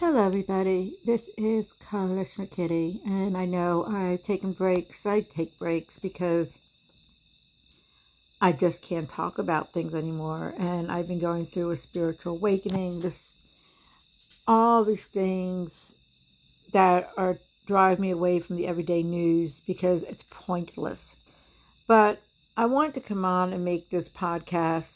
Hello, everybody. This is Kalishna Kitty, and I know I've taken breaks. I take breaks because I just can't talk about things anymore. And I've been going through a spiritual awakening. This, all these things that are drive me away from the everyday news because it's pointless. But I wanted to come on and make this podcast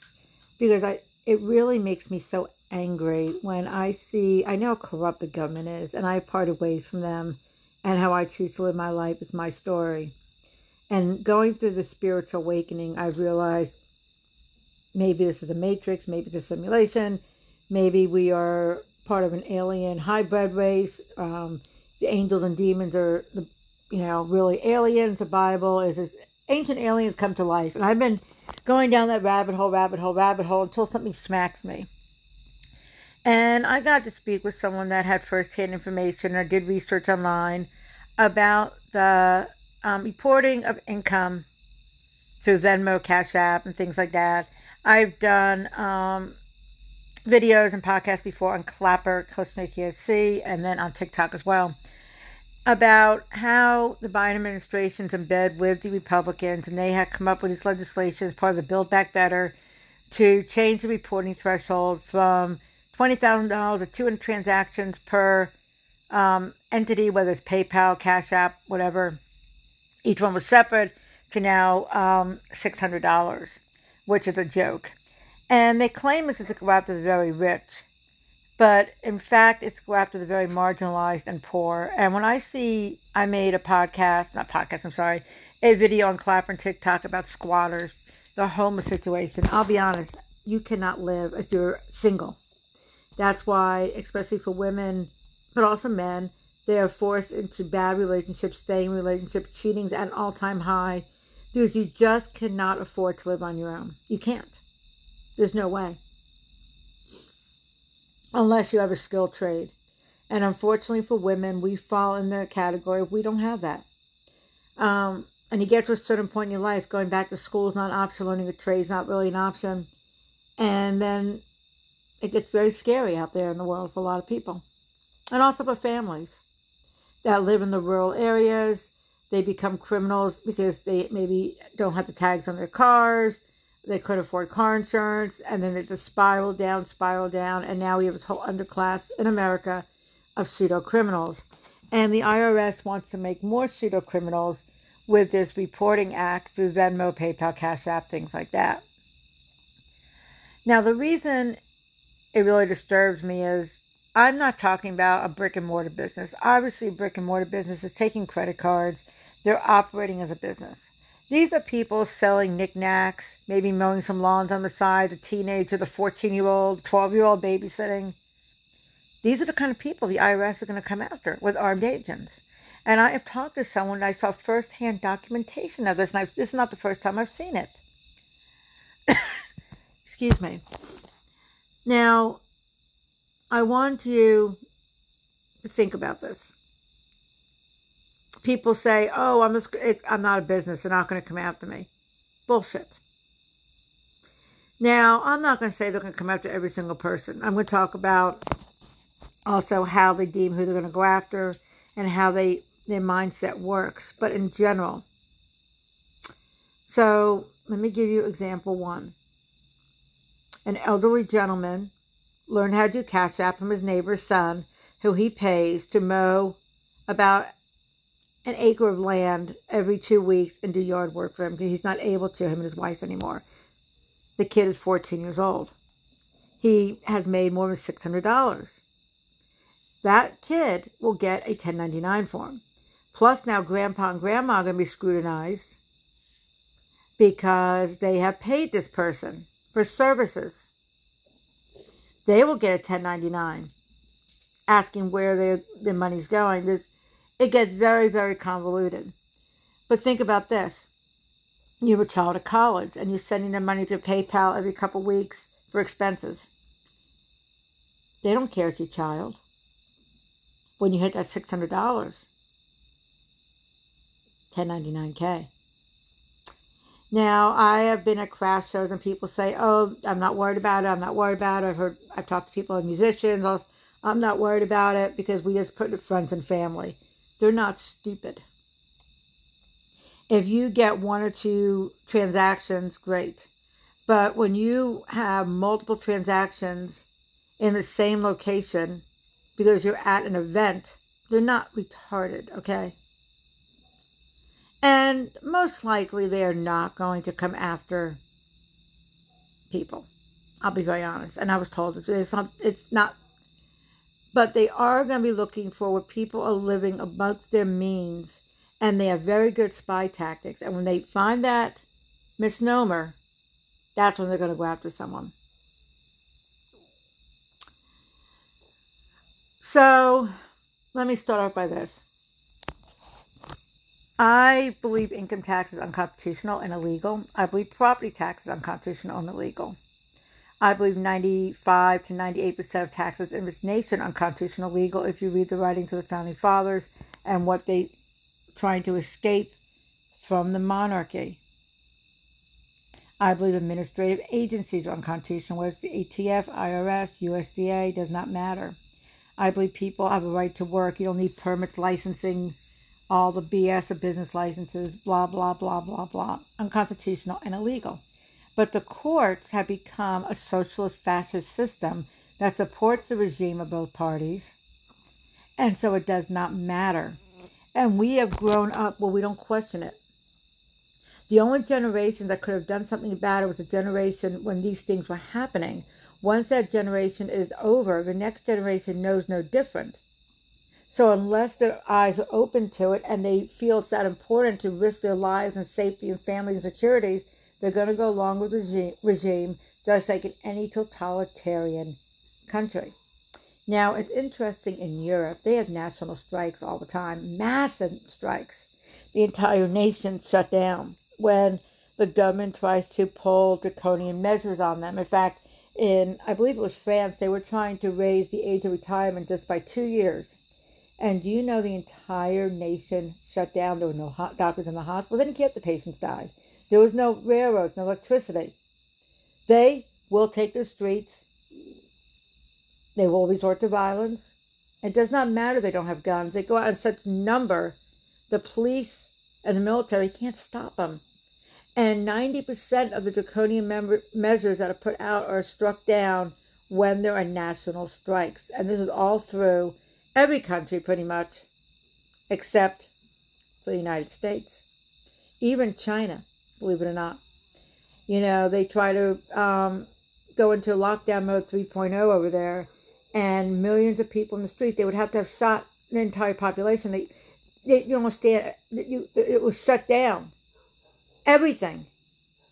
because I it really makes me so angry when I see, I know how corrupt the government is, and I parted ways from them, and how I choose to live my life is my story. And going through the spiritual awakening, I've realized maybe this is a matrix, maybe it's a simulation, maybe we are part of an alien hybrid race. Um, the angels and demons are the, you know, really aliens. The Bible is this ancient aliens come to life, and I've been going down that rabbit hole, rabbit hole, rabbit hole until something smacks me. And I got to speak with someone that had firsthand information or did research online about the um, reporting of income through Venmo, Cash App, and things like that. I've done um, videos and podcasts before on Clapper, KSC, and then on TikTok as well about how the Biden administration's in bed with the Republicans and they have come up with this legislation as part of the Build Back Better to change the reporting threshold from $20,000 or 200 transactions per um, entity, whether it's PayPal, Cash App, whatever. Each one was separate to now um, $600, which is a joke. And they claim this is to go after the very rich. But in fact, it's go after the very marginalized and poor. And when I see, I made a podcast, not podcast, I'm sorry, a video on Clapper and TikTok about squatters, the homeless situation. I'll be honest, you cannot live if you're single that's why, especially for women, but also men, they are forced into bad relationships, staying relationships, cheating's at an all time high because you just cannot afford to live on your own. You can't. There's no way. Unless you have a skilled trade. And unfortunately for women, we fall in the category we don't have that. Um, and you get to a certain point in your life, going back to school is not an option, learning a trade is not really an option. And then it gets very scary out there in the world for a lot of people. And also for families that live in the rural areas. They become criminals because they maybe don't have the tags on their cars. They couldn't afford car insurance. And then they just spiral down, spiral down. And now we have this whole underclass in America of pseudo criminals. And the IRS wants to make more pseudo criminals with this reporting act through Venmo, PayPal, Cash App, things like that. Now, the reason it really disturbs me is I'm not talking about a brick and mortar business. Obviously, brick and mortar business is taking credit cards. They're operating as a business. These are people selling knickknacks, maybe mowing some lawns on the side, the teenager, the 14 year old, 12 year old babysitting. These are the kind of people the IRS are going to come after with armed agents. And I have talked to someone, and I saw firsthand documentation of this, and I've, this is not the first time I've seen it. Excuse me. Now, I want you to think about this. People say, "Oh, I'm a, I'm not a business. They're not going to come after me." Bullshit. Now, I'm not going to say they're going to come after every single person. I'm going to talk about also how they deem who they're going to go after and how they their mindset works, but in general. So, let me give you example 1 an elderly gentleman learned how to do cash app from his neighbor's son, who he pays to mow about an acre of land every two weeks and do yard work for him because he's not able to, him and his wife anymore. The kid is 14 years old. He has made more than $600. That kid will get a 1099 form. Plus, now grandpa and grandma are going to be scrutinized because they have paid this person for services. They will get a 1099 asking where their, their money's going. it gets very, very convoluted. But think about this. You have a child at college and you're sending them money through PayPal every couple weeks for expenses. They don't care if your child. When you hit that $600, 1099K. Now, I have been at craft shows and people say, oh, I'm not worried about it. I'm not worried about it. I've heard, I've talked to people, musicians, I'm not worried about it because we just put it friends and family. They're not stupid. If you get one or two transactions, great. But when you have multiple transactions in the same location because you're at an event, they're not retarded, okay? And most likely they are not going to come after people. I'll be very honest. And I was told it's not, it's not, but they are going to be looking for where people are living amongst their means and they have very good spy tactics. And when they find that misnomer, that's when they're going to go after someone. So let me start off by this. I believe income tax is unconstitutional and illegal. I believe property tax is unconstitutional and illegal. I believe 95 to 98% of taxes in this nation are unconstitutional illegal if you read the writings of the founding fathers and what they trying to escape from the monarchy. I believe administrative agencies are unconstitutional, whether it's the ATF, IRS, USDA, does not matter. I believe people have a right to work. You don't need permits, licensing, all the BS of business licenses, blah, blah, blah, blah, blah. Unconstitutional and illegal. But the courts have become a socialist fascist system that supports the regime of both parties. And so it does not matter. And we have grown up where we don't question it. The only generation that could have done something about it was the generation when these things were happening. Once that generation is over, the next generation knows no different. So unless their eyes are open to it and they feel it's that important to risk their lives and safety and family and securities, they're going to go along with the regime just like in any totalitarian country. Now, it's interesting in Europe, they have national strikes all the time, massive strikes. The entire nation shut down when the government tries to pull draconian measures on them. In fact, in I believe it was France, they were trying to raise the age of retirement just by two years. And do you know the entire nation shut down? There were no doctors in the hospital. They didn't care if the patients died. There was no railroads, no electricity. They will take the streets. They will resort to violence. It does not matter they don't have guns. They go out in such number. The police and the military can't stop them. And 90% of the draconian member- measures that are put out are struck down when there are national strikes. And this is all through every country, pretty much, except for the United States. Even China, believe it or not. You know, they try to um, go into lockdown mode 3.0 over there, and millions of people in the street, they would have to have shot an entire population. They, they you don't understand, you, it was shut down everything.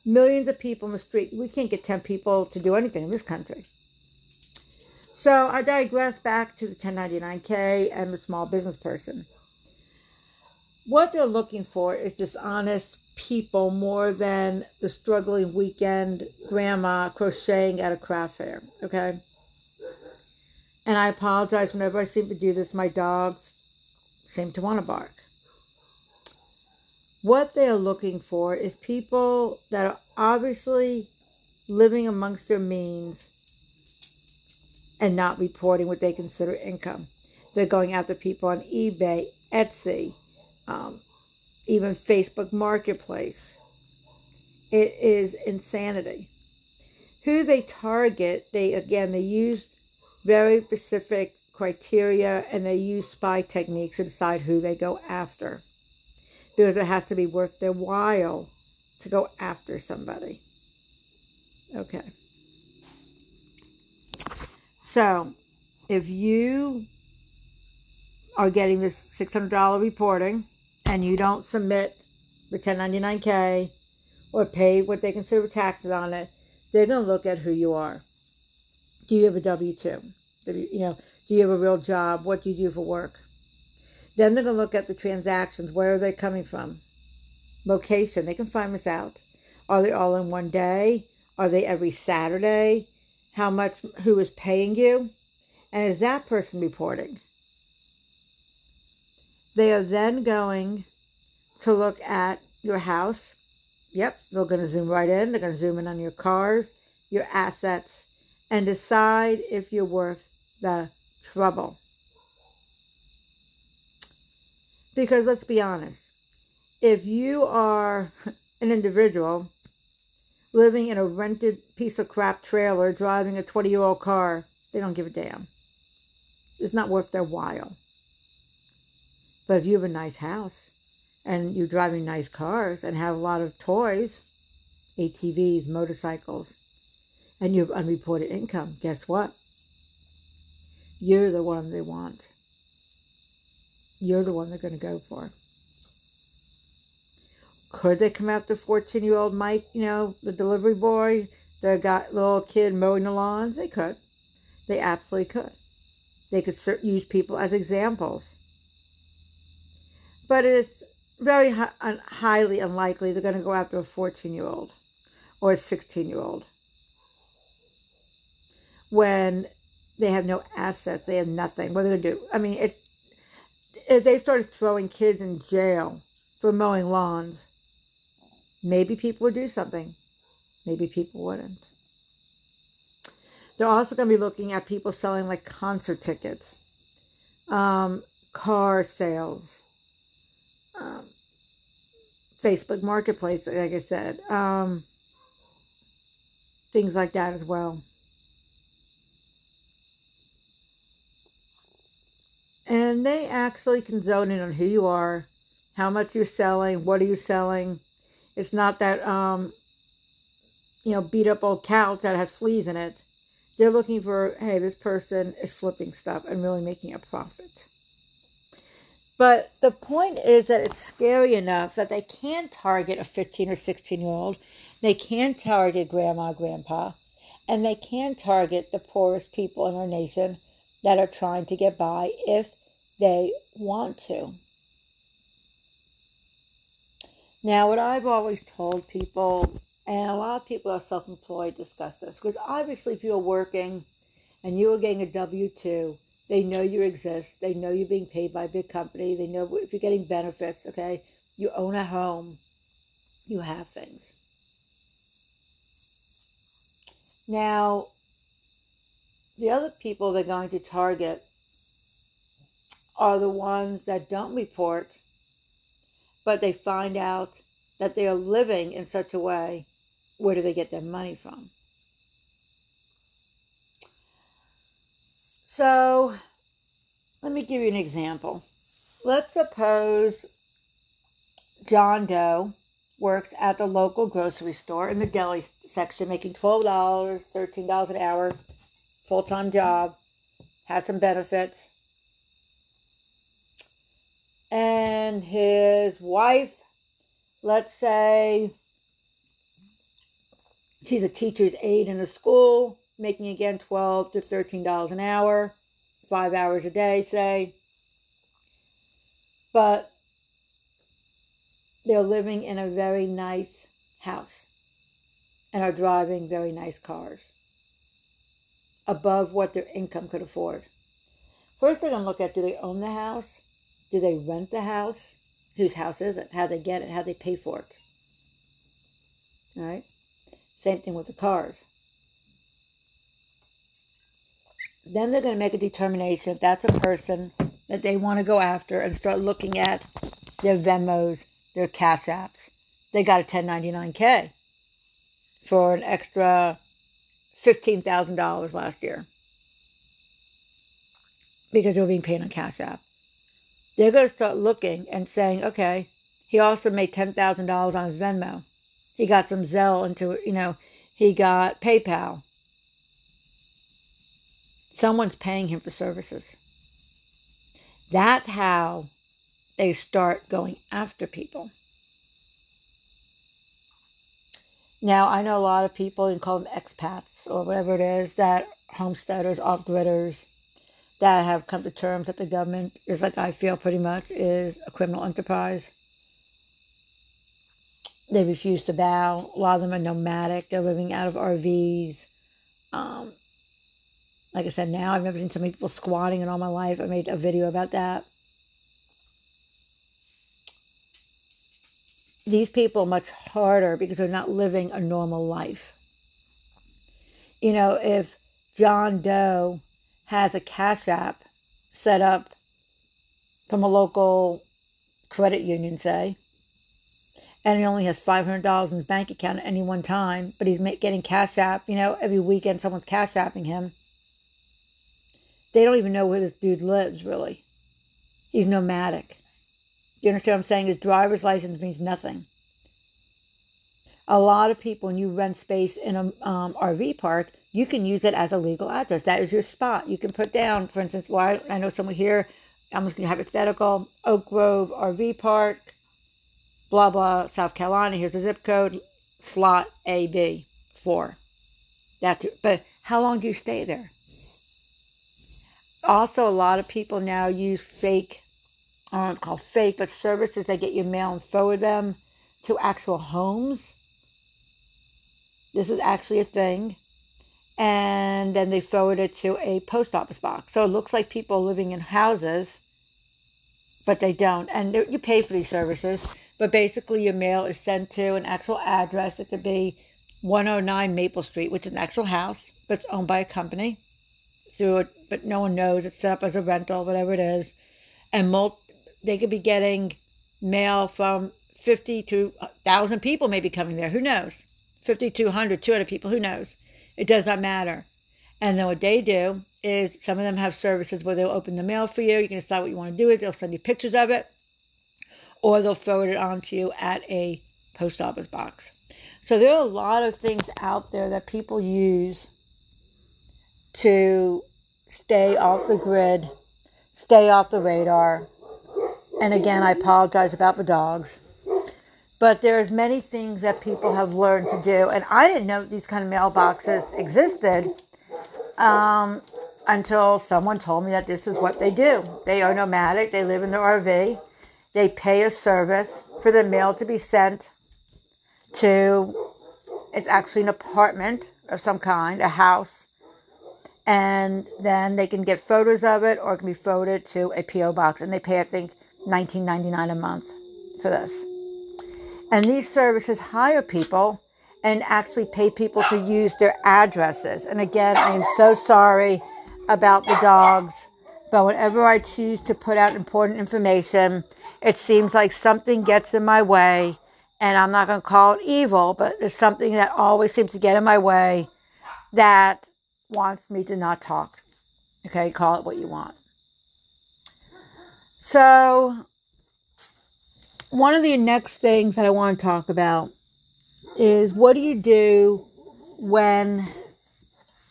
Millions of people in the street. We can't get 10 people to do anything in this country. So I digress back to the 1099K and the small business person. What they're looking for is dishonest people more than the struggling weekend grandma crocheting at a craft fair. Okay? And I apologize whenever I seem to do this. My dogs seem to want to bark what they are looking for is people that are obviously living amongst their means and not reporting what they consider income. They're going after people on eBay, Etsy, um, even Facebook Marketplace. It is insanity. Who they target, they again they use very specific criteria and they use spy techniques to decide who they go after because it has to be worth their while to go after somebody. Okay. So, if you are getting this $600 reporting and you don't submit the 1099K or pay what they consider taxes on it, they're going to look at who you are. Do you have a W 2? You know, do you have a real job? What do you do for work? Then they're going to look at the transactions. Where are they coming from? Location. They can find this out. Are they all in one day? Are they every Saturday? How much, who is paying you? And is that person reporting? They are then going to look at your house. Yep, they're going to zoom right in. They're going to zoom in on your cars, your assets, and decide if you're worth the trouble. Because let's be honest, if you are an individual living in a rented piece of crap trailer driving a 20 year old car, they don't give a damn. It's not worth their while. But if you have a nice house and you're driving nice cars and have a lot of toys, ATVs, motorcycles, and you have unreported income, guess what? You're the one they want. You're the one they're going to go for. Could they come after 14 year old Mike, you know, the delivery boy, the guy, little kid mowing the lawns? They could. They absolutely could. They could use people as examples. But it's very highly unlikely they're going to go after a 14 year old or a 16 year old when they have no assets, they have nothing. What are they going to do? I mean, it's, if they started throwing kids in jail for mowing lawns, maybe people would do something. Maybe people wouldn't. They're also going to be looking at people selling like concert tickets, um, car sales, um, Facebook Marketplace, like I said, um, things like that as well. And they actually can zone in on who you are, how much you're selling, what are you selling. It's not that, um, you know, beat up old couch that has fleas in it. They're looking for, hey, this person is flipping stuff and really making a profit. But the point is that it's scary enough that they can target a 15 or 16 year old. They can target grandma, grandpa, and they can target the poorest people in our nation that are trying to get by if they want to. Now, what I've always told people, and a lot of people are self employed discuss this, because obviously, if you're working and you are getting a W 2, they know you exist. They know you're being paid by a big company. They know if you're getting benefits, okay? You own a home, you have things. Now, the other people they're going to target are the ones that don't report, but they find out that they are living in such a way. Where do they get their money from? So let me give you an example. Let's suppose John Doe works at the local grocery store in the deli section, making $12, $13 an hour, full time job, has some benefits. And his wife, let's say she's a teacher's aide in a school, making again 12 to $13 an hour, five hours a day, say. But they're living in a very nice house and are driving very nice cars above what their income could afford. First, they're going to look at do they own the house? Do they rent the house? Whose house is it? How they get it? How they pay for it? All right. Same thing with the cars. Then they're going to make a determination if that's a person that they want to go after and start looking at their Venmos, their Cash Apps. They got a 1099K for an extra $15,000 last year because they were being paid on Cash App. They're going to start looking and saying, okay, he also made $10,000 on his Venmo. He got some Zelle into, it, you know, he got PayPal. Someone's paying him for services. That's how they start going after people. Now, I know a lot of people, you call them expats or whatever it is, that homesteaders, off gridders, that have come to terms that the government is like I feel pretty much is a criminal enterprise. They refuse to bow. A lot of them are nomadic. They're living out of RVs. Um, like I said, now I've never seen so many people squatting in all my life. I made a video about that. These people are much harder because they're not living a normal life. You know, if John Doe has a Cash App set up from a local credit union, say, and he only has $500 in his bank account at any one time, but he's getting Cash App, you know, every weekend someone's Cash Apping him. They don't even know where this dude lives, really. He's nomadic. Do you understand what I'm saying? His driver's license means nothing. A lot of people, when you rent space in an um, RV park, you can use it as a legal address. That is your spot. You can put down, for instance, why I know someone here, I'm just going to hypothetical, Oak Grove RV Park, blah, blah, South Carolina. Here's the zip code, slot AB, 4. That's it. But how long do you stay there? Also, a lot of people now use fake, I don't called fake, but services. They get your mail and forward them to actual homes. This is actually a thing. And then they forward it to a post office box. So it looks like people living in houses, but they don't. And you pay for these services. But basically, your mail is sent to an actual address. It could be 109 Maple Street, which is an actual house, but it's owned by a company through it, but no one knows. It's set up as a rental, whatever it is. And mul- they could be getting mail from 50 to 1,000 people maybe coming there. Who knows? 50, 200, 200 people. Who knows? It does not matter. And then what they do is some of them have services where they'll open the mail for you. You can decide what you want to do with it. They'll send you pictures of it or they'll forward it on to you at a post office box. So there are a lot of things out there that people use to stay off the grid, stay off the radar. And again, I apologize about the dogs. But there's many things that people have learned to do. And I didn't know these kind of mailboxes existed um, until someone told me that this is what they do. They are nomadic. They live in the RV they pay a service for the mail to be sent to, it's actually an apartment of some kind, a house. And then they can get photos of it or it can be forwarded to a P.O. box. And they pay, I think, $19.99 a month for this. And these services hire people and actually pay people to use their addresses. And again, I am so sorry about the dogs, but whenever I choose to put out important information, it seems like something gets in my way, and I'm not going to call it evil, but there's something that always seems to get in my way that wants me to not talk. Okay, call it what you want. So, one of the next things that I want to talk about is what do you do when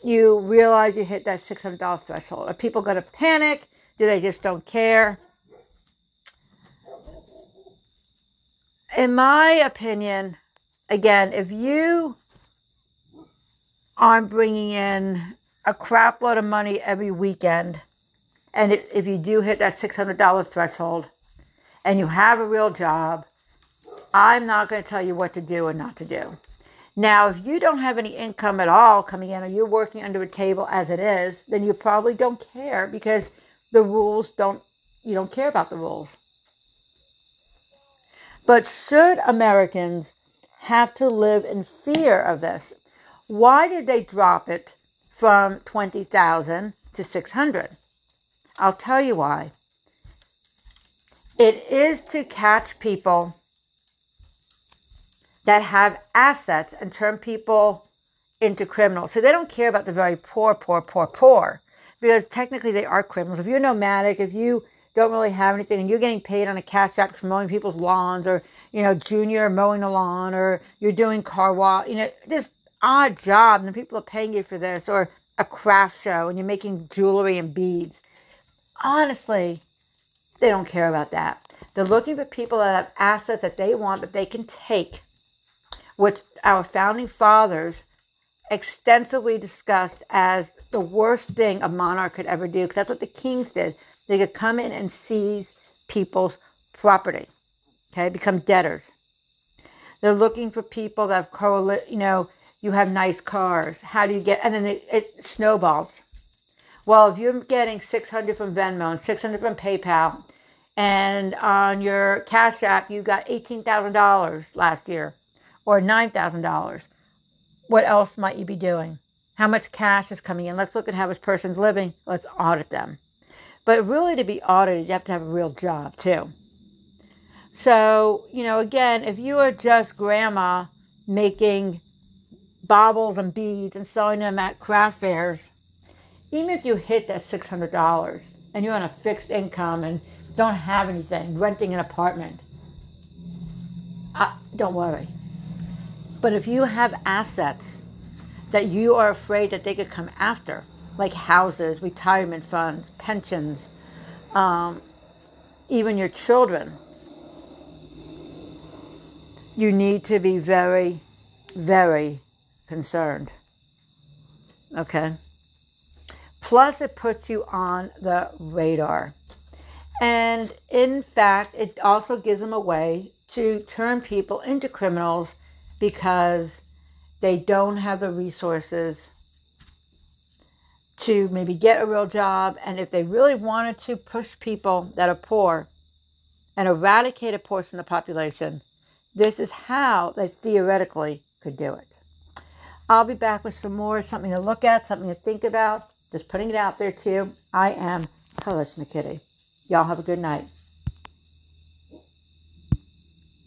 you realize you hit that $600 threshold? Are people going to panic? Do they just don't care? in my opinion, again, if you aren't bringing in a crap load of money every weekend, and if you do hit that $600 threshold and you have a real job, I'm not going to tell you what to do and not to do. Now, if you don't have any income at all coming in or you're working under a table as it is, then you probably don't care because the rules don't, you don't care about the rules. But should Americans have to live in fear of this? Why did they drop it from 20,000 to 600? I'll tell you why. It is to catch people that have assets and turn people into criminals. So they don't care about the very poor, poor, poor, poor, because technically they are criminals. If you're nomadic, if you don't really have anything and you're getting paid on a cash app for mowing people's lawns or, you know, junior mowing the lawn or you're doing car wash, you know, this odd job and people are paying you for this or a craft show and you're making jewelry and beads. Honestly, they don't care about that. They're looking for people that have assets that they want that they can take, which our founding fathers extensively discussed as the worst thing a monarch could ever do, because that's what the kings did. They could come in and seize people's property, okay, become debtors. They're looking for people that have correlate, you know, you have nice cars. How do you get, and then it, it snowballs. Well, if you're getting 600 from Venmo and 600 from PayPal, and on your Cash App you got $18,000 last year or $9,000, what else might you be doing? how much cash is coming in. Let's look at how this person's living. Let's audit them. But really, to be audited, you have to have a real job too. So, you know, again, if you are just grandma making baubles and beads and selling them at craft fairs, even if you hit that $600 and you're on a fixed income and don't have anything, renting an apartment, uh, don't worry. But if you have assets that you are afraid that they could come after, like houses, retirement funds, pensions, um, even your children, you need to be very, very concerned. Okay? Plus, it puts you on the radar. And in fact, it also gives them a way to turn people into criminals because they don't have the resources to maybe get a real job. And if they really wanted to push people that are poor and eradicate a portion of the population, this is how they theoretically could do it. I'll be back with some more, something to look at, something to think about. Just putting it out there too. I am Kalishna Kitty. Y'all have a good night.